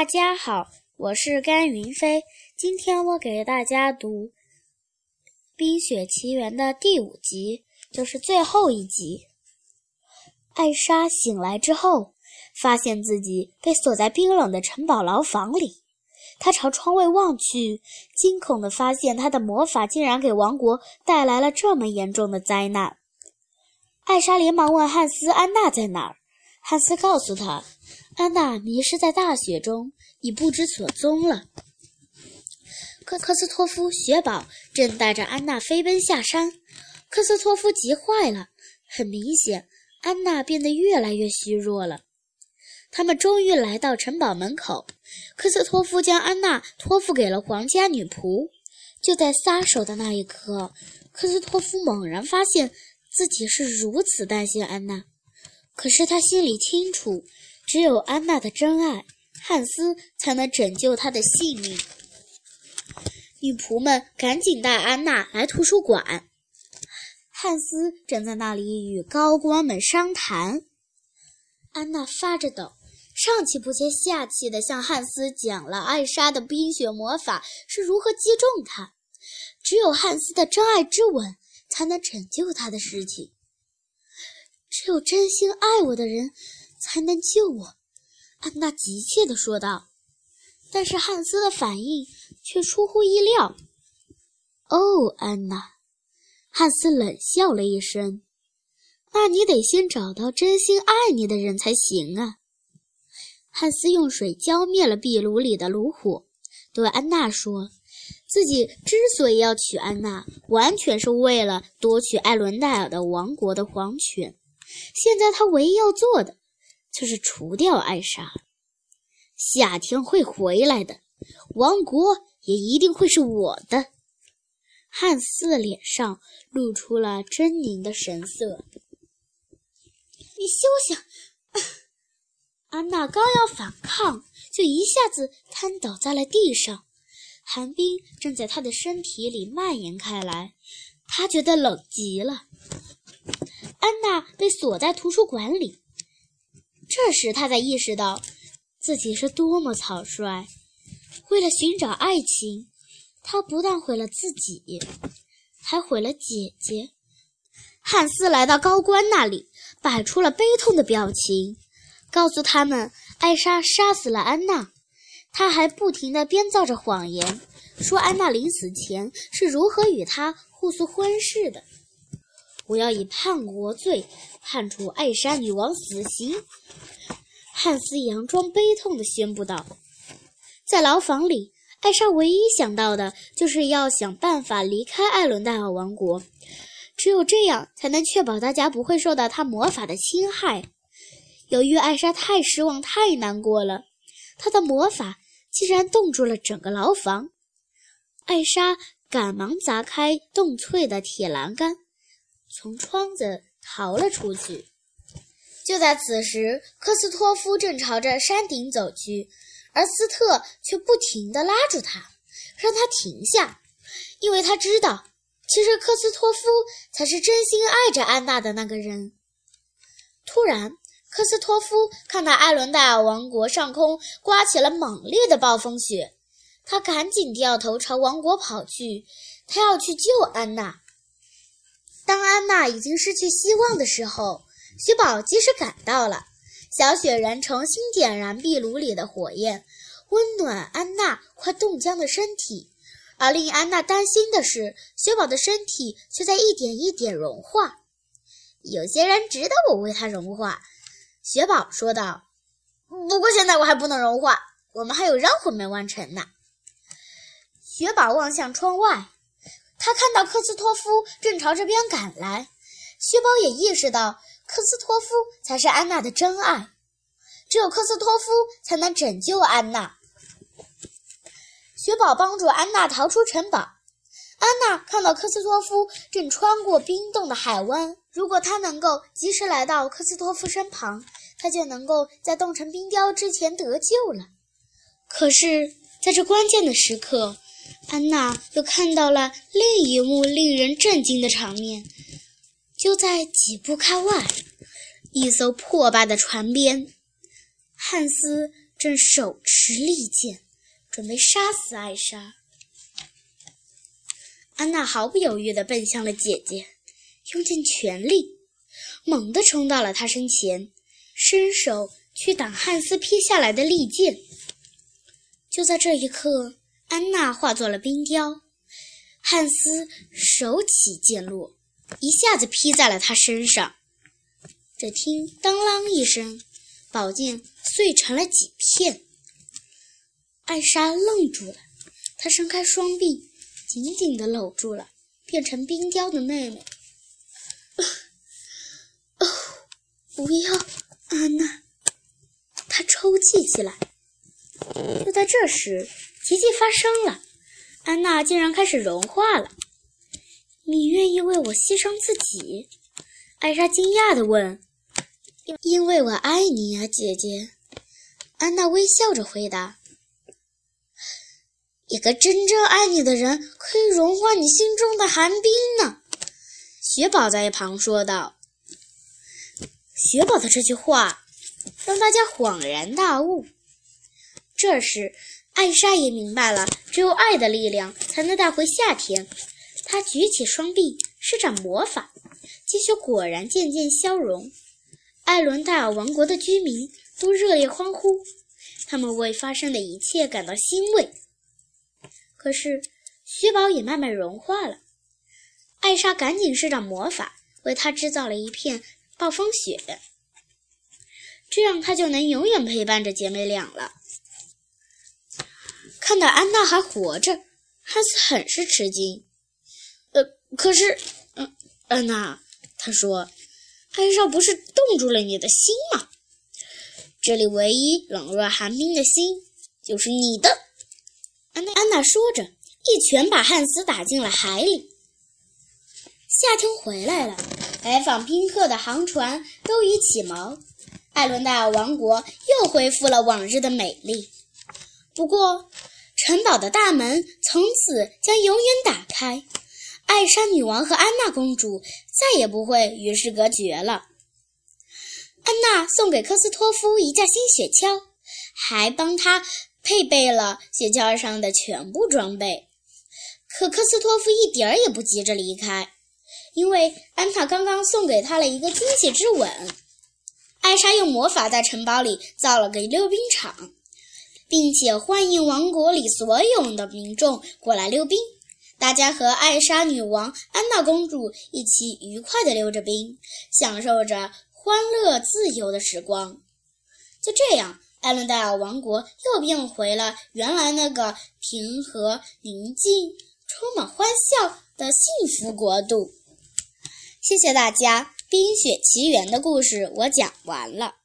大家好，我是甘云飞。今天我给大家读《冰雪奇缘》的第五集，就是最后一集。艾莎醒来之后，发现自己被锁在冰冷的城堡牢房里。她朝窗外望去，惊恐地发现她的魔法竟然给王国带来了这么严重的灾难。艾莎连忙问汉斯：“安娜在哪儿？”汉斯告诉她。安娜迷失在大雪中，已不知所踪了。科克斯托夫、雪宝正带着安娜飞奔下山。科斯托夫急坏了，很明显，安娜变得越来越虚弱了。他们终于来到城堡门口，科斯托夫将安娜托付给了皇家女仆。就在撒手的那一刻，科斯托夫猛然发现自己是如此担心安娜，可是他心里清楚。只有安娜的真爱汉斯才能拯救她的性命。女仆们赶紧带安娜来图书馆。汉斯正在那里与高官们商谈。安娜发着抖，上气不接下气地向汉斯讲了艾莎的冰雪魔法是如何击中她，只有汉斯的真爱之吻才能拯救她的事情。只有真心爱我的人。才能救我，安娜急切地说道。但是汉斯的反应却出乎意料。哦，安娜，汉斯冷笑了一声。那你得先找到真心爱你的人才行啊。汉斯用水浇灭了壁炉里的炉火，对安娜说：“自己之所以要娶安娜，完全是为了夺取艾伦戴尔的王国的皇权。现在他唯一要做的……”就是除掉艾莎，夏天会回来的，王国也一定会是我的。汉斯的脸上露出了狰狞的神色。你休想！安娜刚要反抗，就一下子瘫倒在了地上，寒冰正在她的身体里蔓延开来，她觉得冷极了。安娜被锁在图书馆里。这时，他才意识到自己是多么草率。为了寻找爱情，他不但毁了自己，还毁了姐姐。汉斯来到高官那里，摆出了悲痛的表情，告诉他们艾莎杀死了安娜。他还不停地编造着谎言，说安娜临死前是如何与他互诉婚事的。我要以叛国罪判处艾莎女王死刑。汉斯佯装悲痛地宣布道：“在牢房里，艾莎唯一想到的就是要想办法离开艾伦戴尔王国，只有这样才能确保大家不会受到她魔法的侵害。由于艾莎太失望、太难过了，她的魔法竟然冻住了整个牢房。艾莎赶忙砸开冻脆的铁栏杆。”从窗子逃了出去。就在此时，科斯托夫正朝着山顶走去，而斯特却不停地拉住他，让他停下，因为他知道，其实科斯托夫才是真心爱着安娜的那个人。突然，科斯托夫看到艾伦戴尔王国上空刮起了猛烈的暴风雪，他赶紧掉头朝王国跑去，他要去救安娜。当安娜已经失去希望的时候，雪宝及时赶到了。小雪人重新点燃壁炉里的火焰，温暖安娜快冻僵的身体。而令安娜担心的是，雪宝的身体却在一点一点融化。有些人值得我为他融化，雪宝说道。不过现在我还不能融化，我们还有任务没完成呢。雪宝望向窗外。他看到科斯托夫正朝这边赶来，雪宝也意识到科斯托夫才是安娜的真爱，只有科斯托夫才能拯救安娜。雪宝帮助安娜逃出城堡。安娜看到科斯托夫正穿过冰冻的海湾，如果她能够及时来到科斯托夫身旁，她就能够在冻成冰雕之前得救了。可是，在这关键的时刻，安娜又看到了另一幕令人震惊的场面，就在几步开外，一艘破败的船边，汉斯正手持。利剑，准备杀死艾莎。安娜毫不犹豫地奔向了姐姐，用尽全力，猛地冲到了她身前，伸手去挡汉斯劈下来的利剑。就在这一刻，安娜化作了冰雕，汉斯手起剑落，一下子劈在了他身上。只听“当啷”一声，宝剑碎成了几片。艾莎愣住了，她伸开双臂。紧紧地搂住了变成冰雕的妹妹。不要，安娜！她抽泣起来。就在这时，奇迹发生了，安娜竟然开始融化了。你愿意为我牺牲自己？艾莎惊讶地问。因为我爱你呀，姐姐。安娜微笑着回答。一个真正爱你的人可以融化你心中的寒冰呢，雪宝在一旁说道。雪宝的这句话让大家恍然大悟。这时，艾莎也明白了，只有爱的力量才能带回夏天。她举起双臂，施展魔法，积雪果然渐渐消融。艾伦戴尔王国的居民都热烈欢呼，他们为发生的一切感到欣慰。可是，雪宝也慢慢融化了。艾莎赶紧施展魔法，为他制造了一片暴风雪，这样他就能永远陪伴着姐妹俩了。看到安娜还活着，汉斯很是吃惊。呃，可是，嗯，安娜，他说：“艾莎不是冻住了你的心吗？这里唯一冷若寒冰的心，就是你的。”安娜安娜说着，一拳把汉斯打进了海里。夏天回来了，来访宾客的航船都已起锚，艾伦戴尔王国又恢复了往日的美丽。不过，城堡的大门从此将永远打开，艾莎女王和安娜公主再也不会与世隔绝了。安娜送给科斯托夫一架新雪橇，还帮他。配备了雪橇上的全部装备，可科斯托夫一点儿也不急着离开，因为安娜刚刚送给他了一个惊喜之吻。艾莎用魔法在城堡里造了个溜冰场，并且欢迎王国里所有的民众过来溜冰。大家和艾莎女王、安娜公主一起愉快地溜着冰，享受着欢乐自由的时光。就这样。艾伦戴尔王国又变回了原来那个平和、宁静、充满欢笑的幸福国度。谢谢大家，《冰雪奇缘》的故事我讲完了。